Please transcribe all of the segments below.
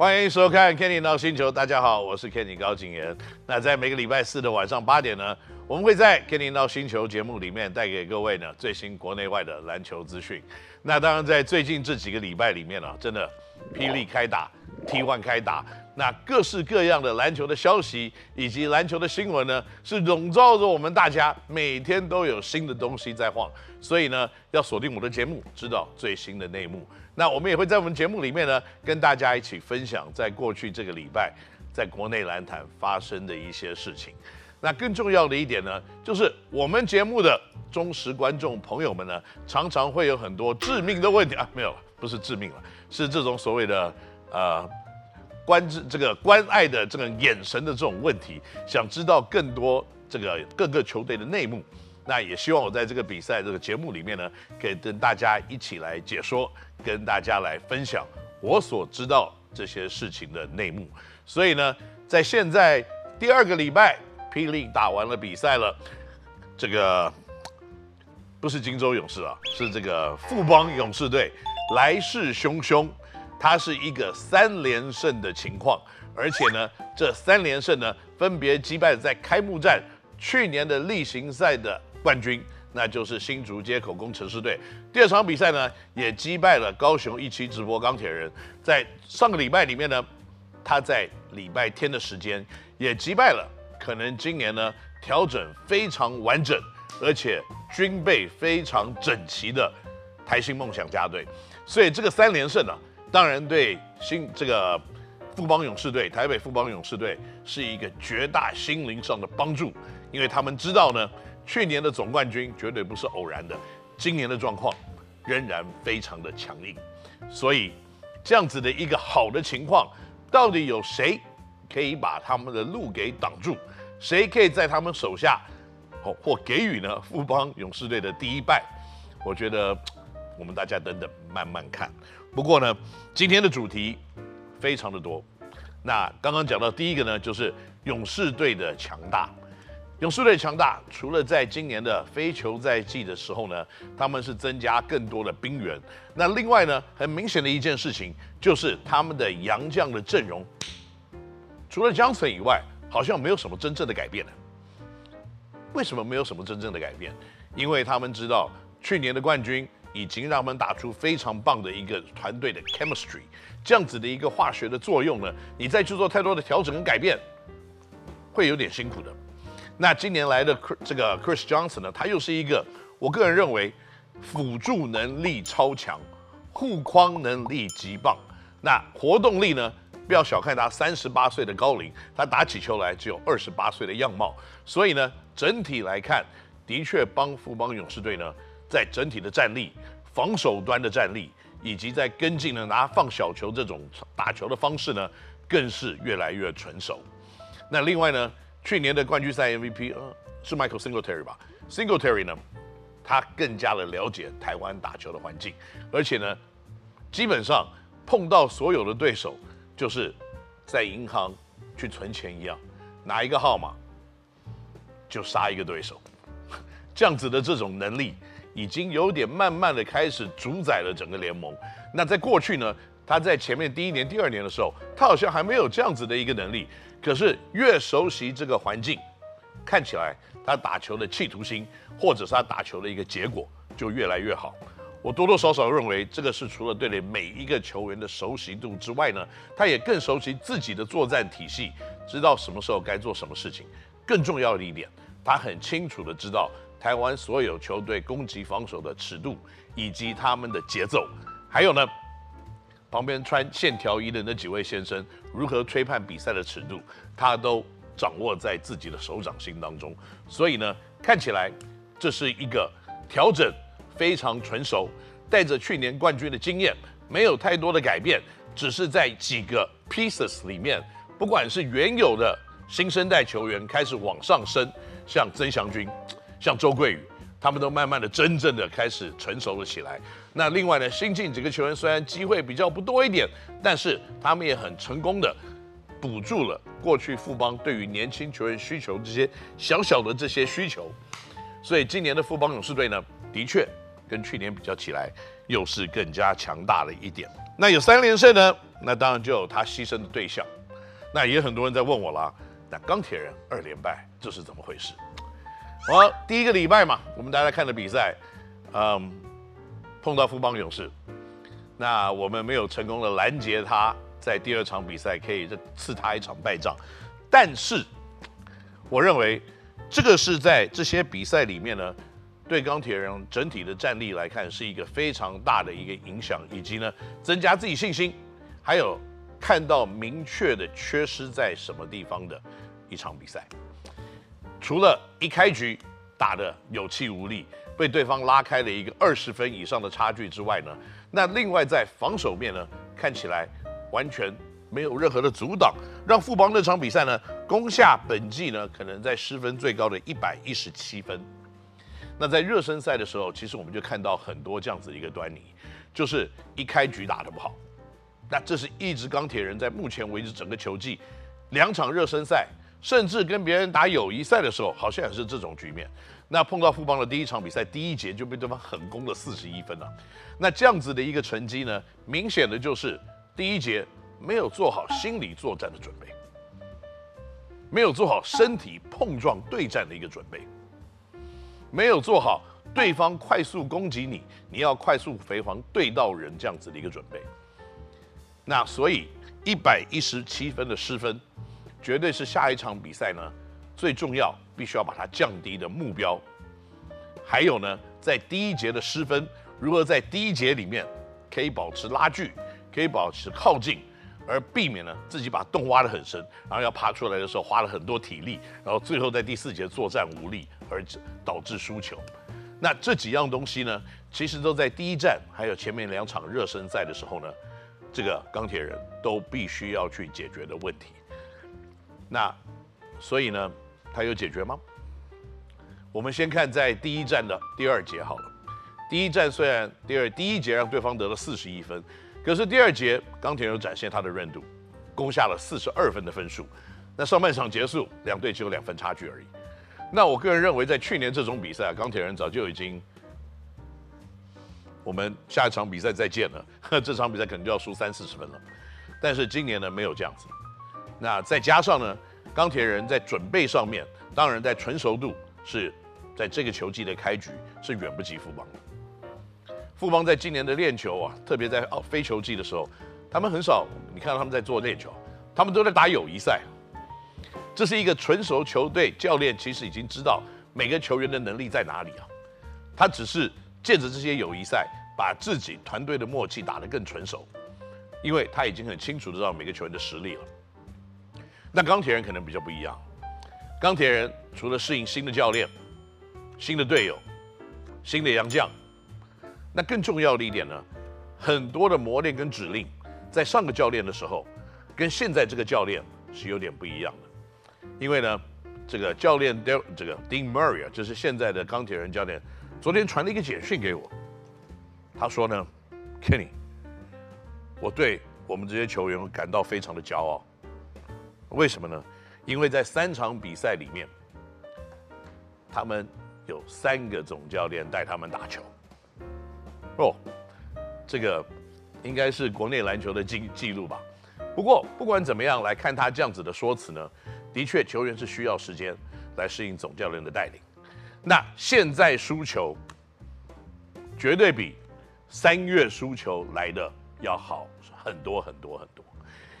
欢迎收看《Kenny 闹星球》，大家好，我是 Kenny 高景言。那在每个礼拜四的晚上八点呢，我们会在《Kenny 闹星球》节目里面带给各位呢最新国内外的篮球资讯。那当然，在最近这几个礼拜里面、啊，真的霹雳开打，T1 开打，那各式各样的篮球的消息以及篮球的新闻呢，是笼罩着我们大家，每天都有新的东西在晃。所以呢，要锁定我的节目，知道最新的内幕。那我们也会在我们节目里面呢，跟大家一起分享在过去这个礼拜，在国内篮坛发生的一些事情。那更重要的一点呢，就是我们节目的忠实观众朋友们呢，常常会有很多致命的问题啊，没有，不是致命了，是这种所谓的呃关之这个关爱的这个眼神的这种问题，想知道更多这个各个球队的内幕。那也希望我在这个比赛这个节目里面呢，可以跟大家一起来解说，跟大家来分享我所知道这些事情的内幕。所以呢，在现在第二个礼拜，霹雳打完了比赛了，这个不是金州勇士啊，是这个富邦勇士队来势汹汹，它是一个三连胜的情况，而且呢，这三连胜呢，分别击败在开幕战去年的例行赛的。冠军，那就是新竹街口工程师队。第二场比赛呢，也击败了高雄一期直播钢铁人。在上个礼拜里面呢，他在礼拜天的时间也击败了可能今年呢调整非常完整，而且军备非常整齐的台新梦想家队。所以这个三连胜呢，当然对新这个富邦勇士队、台北富邦勇士队是一个绝大心灵上的帮助，因为他们知道呢。去年的总冠军绝对不是偶然的，今年的状况仍然非常的强硬，所以这样子的一个好的情况，到底有谁可以把他们的路给挡住？谁可以在他们手下，或或给予呢富邦勇士队的第一败？我觉得我们大家等等慢慢看。不过呢，今天的主题非常的多。那刚刚讲到第一个呢，就是勇士队的强大。勇士队强大，除了在今年的非球赛季的时候呢，他们是增加更多的兵员。那另外呢，很明显的一件事情就是他们的洋将的阵容，除了 Johnson 以外，好像没有什么真正的改变呢。为什么没有什么真正的改变？因为他们知道去年的冠军已经让我们打出非常棒的一个团队的 chemistry，这样子的一个化学的作用呢，你再去做太多的调整跟改变，会有点辛苦的。那今年来的这个 Chris Johnson 呢，他又是一个我个人认为辅助能力超强，护框能力极棒。那活动力呢，不要小看他三十八岁的高龄，他打起球来只有二十八岁的样貌。所以呢，整体来看，的确帮富邦勇士队呢，在整体的战力、防守端的战力，以及在跟进呢拿放小球这种打球的方式呢，更是越来越纯熟。那另外呢，去年的冠军赛 MVP，呃，是 Michael Singletary 吧？Singletary 呢，他更加的了解台湾打球的环境，而且呢，基本上碰到所有的对手，就是在银行去存钱一样，拿一个号码就杀一个对手，这样子的这种能力，已经有点慢慢的开始主宰了整个联盟。那在过去呢，他在前面第一年、第二年的时候，他好像还没有这样子的一个能力。可是越熟悉这个环境，看起来他打球的企图心，或者是他打球的一个结果就越来越好。我多多少少认为，这个是除了对每一个球员的熟悉度之外呢，他也更熟悉自己的作战体系，知道什么时候该做什么事情。更重要的一点，他很清楚的知道台湾所有球队攻击防守的尺度以及他们的节奏，还有呢。旁边穿线条衣的那几位先生如何吹判比赛的尺度，他都掌握在自己的手掌心当中。所以呢，看起来这是一个调整非常纯熟，带着去年冠军的经验，没有太多的改变，只是在几个 pieces 里面，不管是原有的新生代球员开始往上升，像曾祥军，像周桂宇。他们都慢慢的、真正的开始成熟了起来。那另外呢，新进几个球员虽然机会比较不多一点，但是他们也很成功的补助了过去富邦对于年轻球员需求这些小小的这些需求。所以今年的富邦勇士队呢，的确跟去年比较起来，又是更加强大了一点。那有三连胜呢，那当然就有他牺牲的对象。那也很多人在问我了，那钢铁人二连败这是怎么回事？好，第一个礼拜嘛，我们大家看的比赛，嗯，碰到富邦勇士，那我们没有成功的拦截他，在第二场比赛可以赐他一场败仗，但是我认为这个是在这些比赛里面呢，对钢铁人整体的战力来看是一个非常大的一个影响，以及呢增加自己信心，还有看到明确的缺失在什么地方的一场比赛。除了一开局打得有气无力，被对方拉开了一个二十分以上的差距之外呢，那另外在防守面呢，看起来完全没有任何的阻挡，让富邦那场比赛呢攻下本季呢可能在失分最高的一百一十七分。那在热身赛的时候，其实我们就看到很多这样子的一个端倪，就是一开局打得不好，那这是一直钢铁人在目前为止整个球季两场热身赛。甚至跟别人打友谊赛的时候，好像也是这种局面。那碰到富邦的第一场比赛，第一节就被对方狠攻了四十一分了。那这样子的一个成绩呢，明显的就是第一节没有做好心理作战的准备，没有做好身体碰撞对战的一个准备，没有做好对方快速攻击你，你要快速回防对到人这样子的一个准备。那所以一百一十七分的失分。绝对是下一场比赛呢，最重要，必须要把它降低的目标。还有呢，在第一节的失分，如何在第一节里面可以保持拉锯，可以保持靠近，而避免呢自己把洞挖得很深，然后要爬出来的时候花了很多体力，然后最后在第四节作战无力而导致输球。那这几样东西呢，其实都在第一站还有前面两场热身赛的时候呢，这个钢铁人都必须要去解决的问题。那，所以呢，他有解决吗？我们先看在第一站的第二节好了。第一站虽然第二第一节让对方得了四十一分，可是第二节钢铁人展现他的韧度，攻下了四十二分的分数。那上半场结束，两队只有两分差距而已。那我个人认为，在去年这种比赛，钢铁人早就已经，我们下一场比赛再见了。这场比赛可能就要输三四十分了。但是今年呢，没有这样子。那再加上呢，钢铁人在准备上面，当然在纯熟度是，在这个球季的开局是远不及富邦的。富邦在今年的练球啊，特别在哦非球季的时候，他们很少，你看到他们在做练球，他们都在打友谊赛。这是一个纯熟球队，教练其实已经知道每个球员的能力在哪里啊，他只是借着这些友谊赛，把自己团队的默契打得更纯熟，因为他已经很清楚的知道每个球员的实力了。那钢铁人可能比较不一样，钢铁人除了适应新的教练、新的队友、新的洋将，那更重要的一点呢，很多的磨练跟指令，在上个教练的时候，跟现在这个教练是有点不一样的。因为呢，这个教练 De, 这个 Dean Murray 啊，就是现在的钢铁人教练，昨天传了一个简讯给我，他说呢，Kenny，我对我们这些球员感到非常的骄傲。为什么呢？因为在三场比赛里面，他们有三个总教练带他们打球。哦，这个应该是国内篮球的记记录吧。不过不管怎么样来看他这样子的说辞呢，的确球员是需要时间来适应总教练的带领。那现在输球绝对比三月输球来的要好很多很多很多。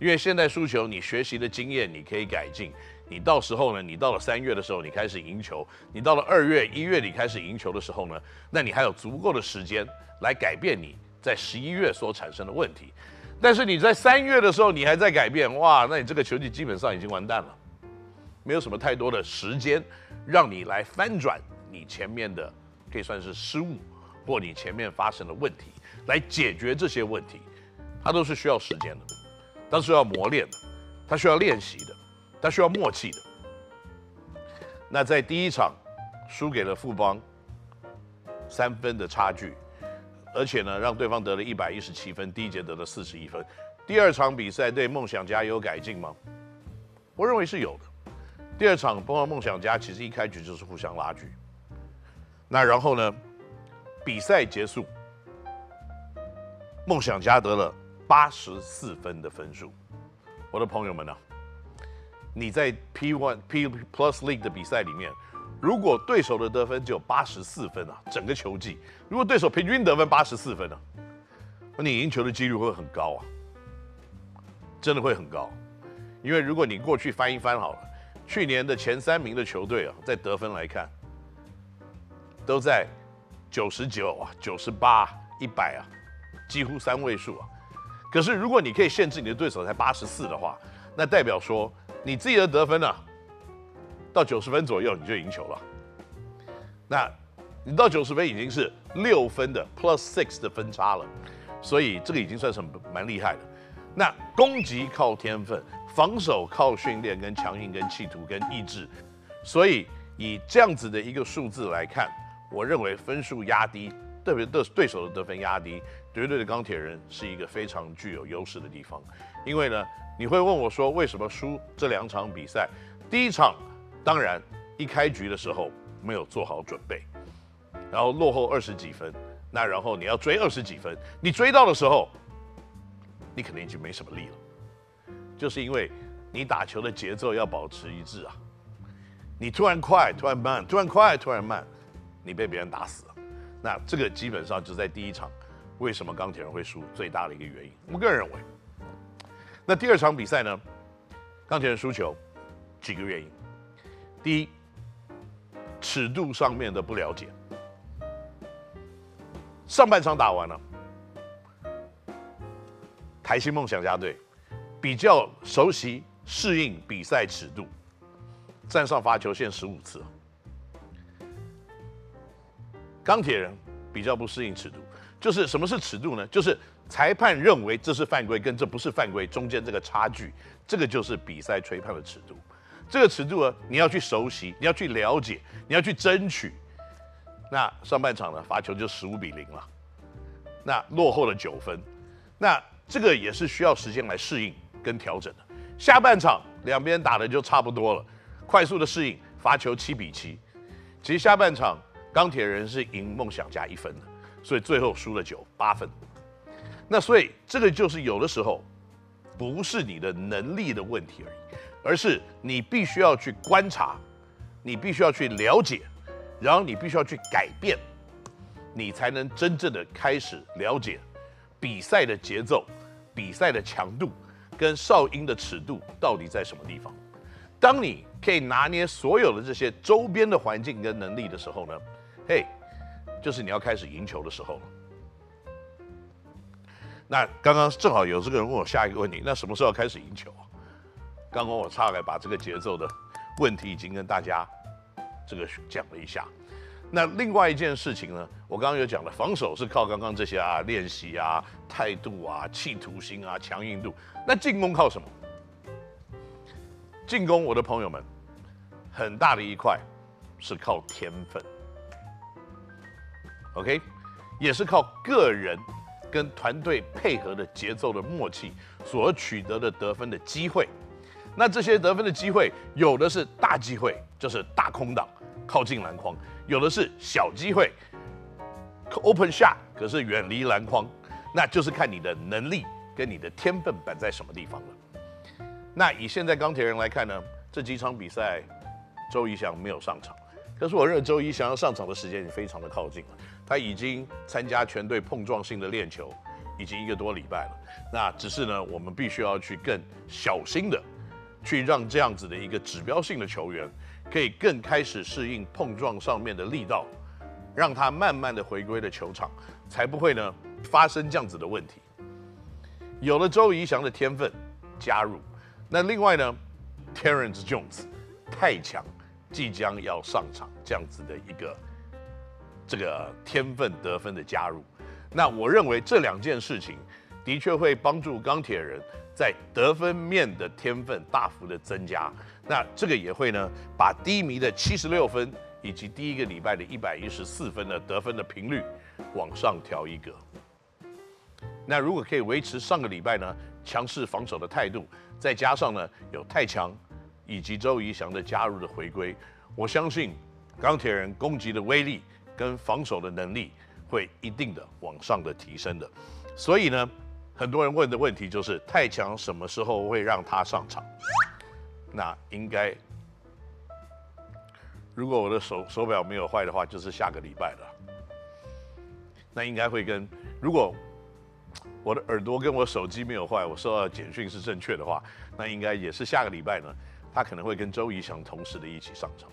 因为现在输球，你学习的经验你可以改进。你到时候呢，你到了三月的时候，你开始赢球；你到了二月、一月你开始赢球的时候呢，那你还有足够的时间来改变你在十一月所产生的问题。但是你在三月的时候，你还在改变，哇，那你这个球季基本上已经完蛋了，没有什么太多的时间让你来翻转你前面的可以算是失误或你前面发生的问题，来解决这些问题，它都是需要时间的。他是要磨练的，他需要练习的，他需要默契的。那在第一场输给了富邦三分的差距，而且呢让对方得了一百一十七分，第一节得了四十一分。第二场比赛对梦想家有改进吗？我认为是有的。第二场碰到梦想家，其实一开局就是互相拉锯。那然后呢，比赛结束，梦想家得了。八十四分的分数。我的朋友们呢、啊，你在 P One P Plus League 的比赛里面，如果对手的得分只有八十四分啊，整个球季，如果对手平均得分八十四分呢、啊，那你赢球的几率会很高啊，真的会很高。因为如果你过去翻一翻好了，去年的前三名的球队啊，在得分来看，都在九十九啊、九十八、一百啊，几乎三位数啊。可是，如果你可以限制你的对手才八十四的话，那代表说你自己的得分呢、到九十分左右你就赢球了。那，你到九十分已经是六分的 plus six 的分差了，所以这个已经算是蛮厉害的。那攻击靠天分，防守靠训练跟强硬跟企图跟意志，所以以这样子的一个数字来看，我认为分数压低。特别的对手的得分压低，绝对的钢铁人是一个非常具有优势的地方。因为呢，你会问我说，为什么输这两场比赛？第一场当然一开局的时候没有做好准备，然后落后二十几分，那然后你要追二十几分，你追到的时候，你可能已经没什么力了，就是因为你打球的节奏要保持一致啊，你突然快，突然慢，突然快，突然慢，你被别人打死了。那这个基本上就在第一场，为什么钢铁人会输最大的一个原因，我个人认为。那第二场比赛呢，钢铁人输球，几个原因。第一，尺度上面的不了解。上半场打完了，台新梦想家队比较熟悉适应比赛尺度，站上罚球线十五次。钢铁人比较不适应尺度，就是什么是尺度呢？就是裁判认为这是犯规，跟这不是犯规中间这个差距，这个就是比赛吹判的尺度。这个尺度呢，你要去熟悉，你要去了解，你要去争取。那上半场呢，罚球就十五比零了，那落后了九分，那这个也是需要时间来适应跟调整的。下半场两边打的就差不多了，快速的适应，罚球七比七。其实下半场。钢铁人是赢梦想家一分的，所以最后输了九八分。那所以这个就是有的时候不是你的能力的问题而已，而是你必须要去观察，你必须要去了解，然后你必须要去改变，你才能真正的开始了解比赛的节奏、比赛的强度跟哨音的尺度到底在什么地方。当你可以拿捏所有的这些周边的环境跟能力的时候呢，嘿就是你要开始赢球的时候了。那刚刚正好有这个人问我下一个问题，那什么时候要开始赢球？刚刚我差点把这个节奏的问题已经跟大家这个讲了一下。那另外一件事情呢，我刚刚有讲了，防守是靠刚刚这些啊练习啊、态度啊、企图心啊、强硬度。那进攻靠什么？进攻，我的朋友们，很大的一块是靠天分。OK，也是靠个人跟团队配合的节奏的默契所取得的得分的机会。那这些得分的机会，有的是大机会，就是大空档靠近篮筐；有的是小机会，open shot，可是远离篮筐。那就是看你的能力跟你的天分摆在什么地方了。那以现在钢铁人来看呢，这几场比赛，周一翔没有上场。可是我认为周一翔要上场的时间已经非常的靠近了。他已经参加全队碰撞性的练球，已经一个多礼拜了。那只是呢，我们必须要去更小心的，去让这样子的一个指标性的球员，可以更开始适应碰撞上面的力道，让他慢慢的回归了球场，才不会呢发生这样子的问题。有了周怡翔的天分加入，那另外呢，Terence Jones 太强，即将要上场，这样子的一个。这个天分得分的加入，那我认为这两件事情的确会帮助钢铁人在得分面的天分大幅的增加。那这个也会呢，把低迷的七十六分以及第一个礼拜的一百一十四分的得分的频率往上调一格。那如果可以维持上个礼拜呢强势防守的态度，再加上呢有太强以及周怡翔的加入的回归，我相信钢铁人攻击的威力。跟防守的能力会一定的往上的提升的，所以呢，很多人问的问题就是太强什么时候会让他上场？那应该，如果我的手手表没有坏的话，就是下个礼拜了。那应该会跟，如果我的耳朵跟我手机没有坏，我收到的简讯是正确的话，那应该也是下个礼拜呢，他可能会跟周怡翔同时的一起上场。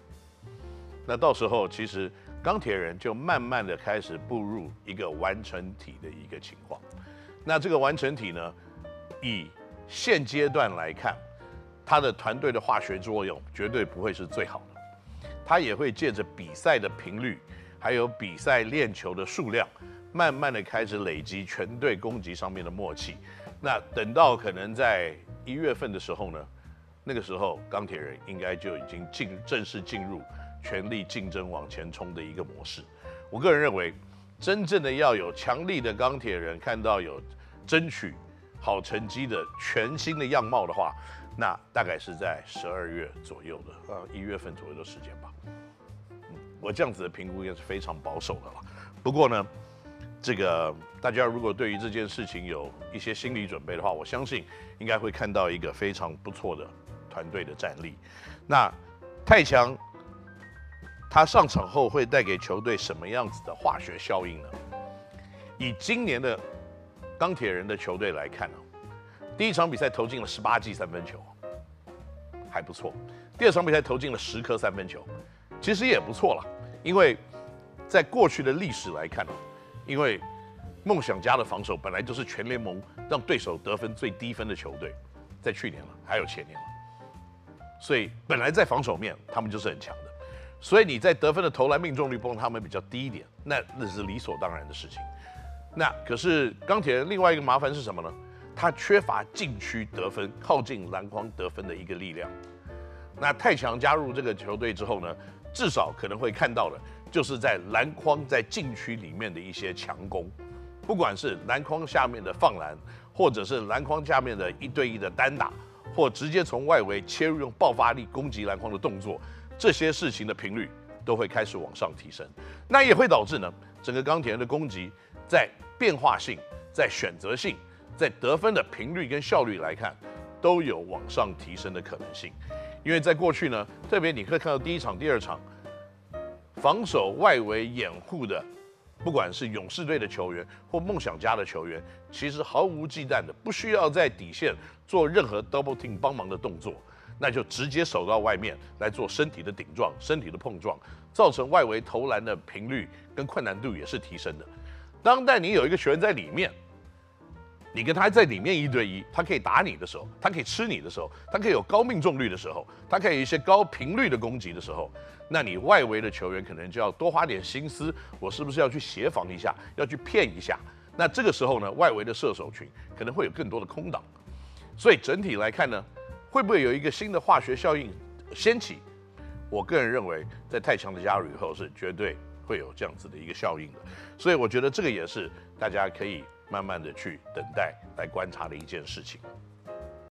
那到时候其实钢铁人就慢慢的开始步入一个完成体的一个情况。那这个完成体呢，以现阶段来看，他的团队的化学作用绝对不会是最好的，他也会借着比赛的频率，还有比赛练球的数量，慢慢的开始累积全队攻击上面的默契。那等到可能在一月份的时候呢，那个时候钢铁人应该就已经进正式进入全力竞争往前冲的一个模式。我个人认为，真正的要有强力的钢铁人看到有争取好成绩的全新的样貌的话，那大概是在十二月左右的，呃，一月份左右的时间吧。嗯，我这样子的评估应该是非常保守的了。不过呢，这个大家如果对于这件事情有一些心理准备的话，我相信应该会看到一个非常不错的团队的战力。那太强，他上场后会带给球队什么样子的化学效应呢？以今年的钢铁人的球队来看呢，第一场比赛投进了十八记三分球，还不错。第二场比赛投进了十颗三分球，其实也不错了。因为在过去的历史来看呢，因为梦想家的防守本来就是全联盟让对手得分最低分的球队，在去年了，还有前年了，所以本来在防守面他们就是很强的。所以你在得分的投篮命中率不他们比较低一点，那那是理所当然的事情。那可是钢铁人另外一个麻烦是什么呢？他缺乏禁区得分、靠近篮筐得分的一个力量。那太强加入这个球队之后呢，至少可能会看到的，就是在篮筐在禁区里面的一些强攻，不管是篮筐下面的放篮，或者是篮筐下面的一对一的单打，或直接从外围切入用爆发力攻击篮筐的动作，这些事情的频率都会开始往上提升。那也会导致呢，整个钢铁人的攻击。在变化性、在选择性、在得分的频率跟效率来看，都有往上提升的可能性。因为在过去呢，特别你可以看到第一场、第二场，防守外围掩护的，不管是勇士队的球员或梦想家的球员，其实毫无忌惮的，不需要在底线做任何 double team 帮忙的动作，那就直接守到外面来做身体的顶撞、身体的碰撞，造成外围投篮的频率跟困难度也是提升的。当带你有一个球员在里面，你跟他在里面一对一，他可以打你的时候，他可以吃你的时候，他可以有高命中率的时候，他可以有一些高频率的攻击的时候，那你外围的球员可能就要多花点心思，我是不是要去协防一下，要去骗一下？那这个时候呢，外围的射手群可能会有更多的空档，所以整体来看呢，会不会有一个新的化学效应掀起？我个人认为，在太强的加入以后是绝对。会有这样子的一个效应的，所以我觉得这个也是大家可以慢慢的去等待来观察的一件事情。